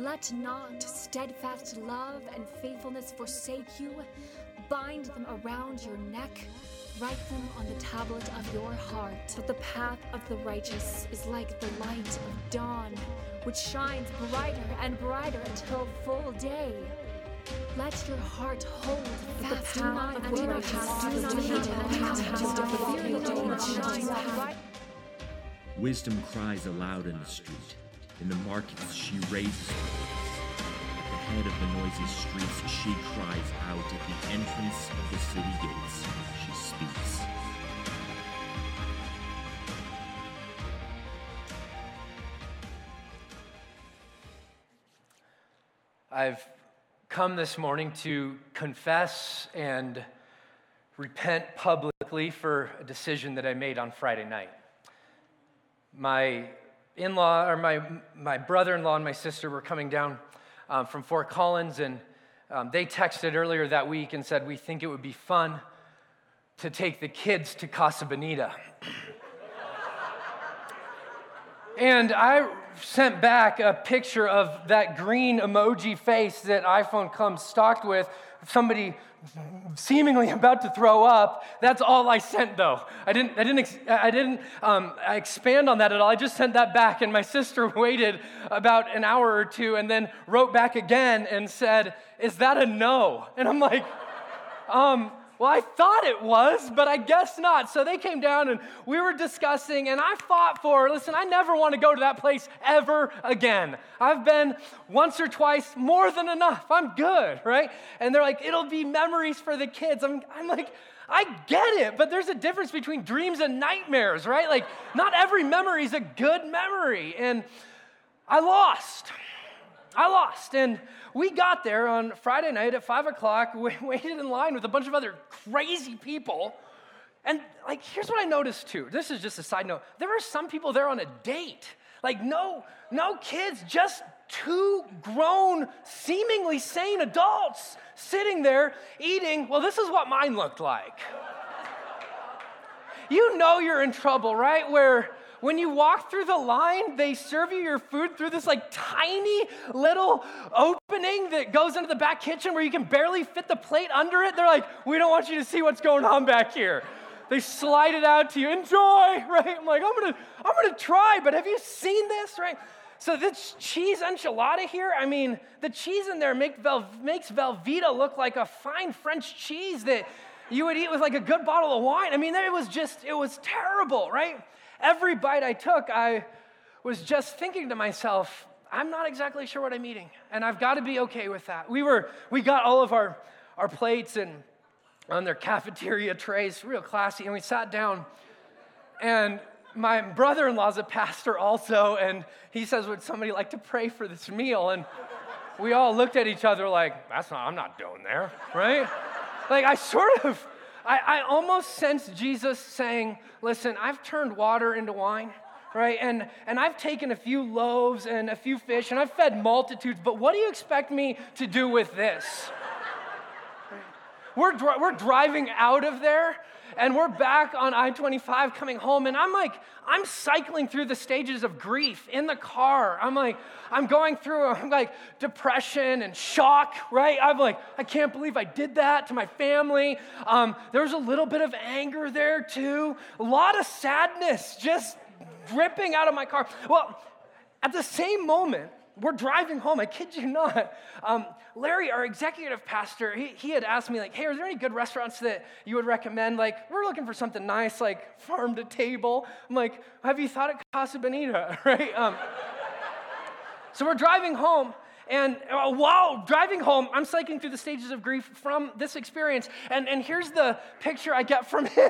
Let not steadfast love and faithfulness forsake you. Bind them around your neck. Write them on the tablet of your heart. But the path of the righteous is like the light of dawn, which shines brighter and brighter until full day. Let your heart hold fast to the path of the righteous. Wisdom cries aloud in the street. In the markets, she raises her. At the head of the noisy streets, she cries out. At the entrance of the city gates, she speaks. I've come this morning to confess and repent publicly for a decision that I made on Friday night. My in law, or my, my brother in law and my sister were coming down um, from Fort Collins, and um, they texted earlier that week and said, We think it would be fun to take the kids to Casa Bonita. and I sent back a picture of that green emoji face that iPhone comes stocked with, somebody seemingly about to throw up. That's all I sent, though. I didn't, I didn't, I didn't um, expand on that at all. I just sent that back, and my sister waited about an hour or two and then wrote back again and said, Is that a no? And I'm like, um, well, I thought it was, but I guess not. So they came down and we were discussing, and I fought for listen, I never want to go to that place ever again. I've been once or twice, more than enough. I'm good, right? And they're like, it'll be memories for the kids. I'm, I'm like, I get it, but there's a difference between dreams and nightmares, right? Like, not every memory is a good memory. And I lost. I lost. And we got there on Friday night at five o'clock, we waited in line with a bunch of other crazy people. And like, here's what I noticed too. This is just a side note. There were some people there on a date. Like, no, no kids, just two grown, seemingly sane adults sitting there eating. Well, this is what mine looked like. you know you're in trouble, right? Where when you walk through the line, they serve you your food through this like tiny little opening that goes into the back kitchen where you can barely fit the plate under it. They're like, we don't want you to see what's going on back here. They slide it out to you. Enjoy, right? I'm like, I'm gonna, I'm gonna try, but have you seen this, right? So this cheese enchilada here, I mean, the cheese in there make Vel, makes Velveeta look like a fine French cheese that you would eat with like a good bottle of wine. I mean, it was just, it was terrible, right? every bite I took, I was just thinking to myself, I'm not exactly sure what I'm eating, and I've got to be okay with that. We were, we got all of our, our plates and on their cafeteria trays, real classy, and we sat down. And my brother-in-law's a pastor also, and he says, "Would somebody like to pray for this meal?" And we all looked at each other like, "That's not. I'm not doing there, right?" Like I sort of I, I almost sense Jesus saying, Listen, I've turned water into wine right? And, and I've taken a few loaves and a few fish and I've fed multitudes, but what do you expect me to do with this? We're, we're driving out of there and we're back on I 25 coming home, and I'm like, I'm cycling through the stages of grief in the car. I'm like, I'm going through, I'm like, depression and shock, right? I'm like, I can't believe I did that to my family. Um, there's a little bit of anger there too, a lot of sadness just dripping out of my car. Well, at the same moment, we're driving home. I kid you not. Um, Larry, our executive pastor, he, he had asked me, like, hey, are there any good restaurants that you would recommend? Like, we're looking for something nice, like farm to table. I'm like, have you thought of Casa Bonita, right? Um, so we're driving home. And uh, while driving home, I'm cycling through the stages of grief from this experience. And, and here's the picture I get from him.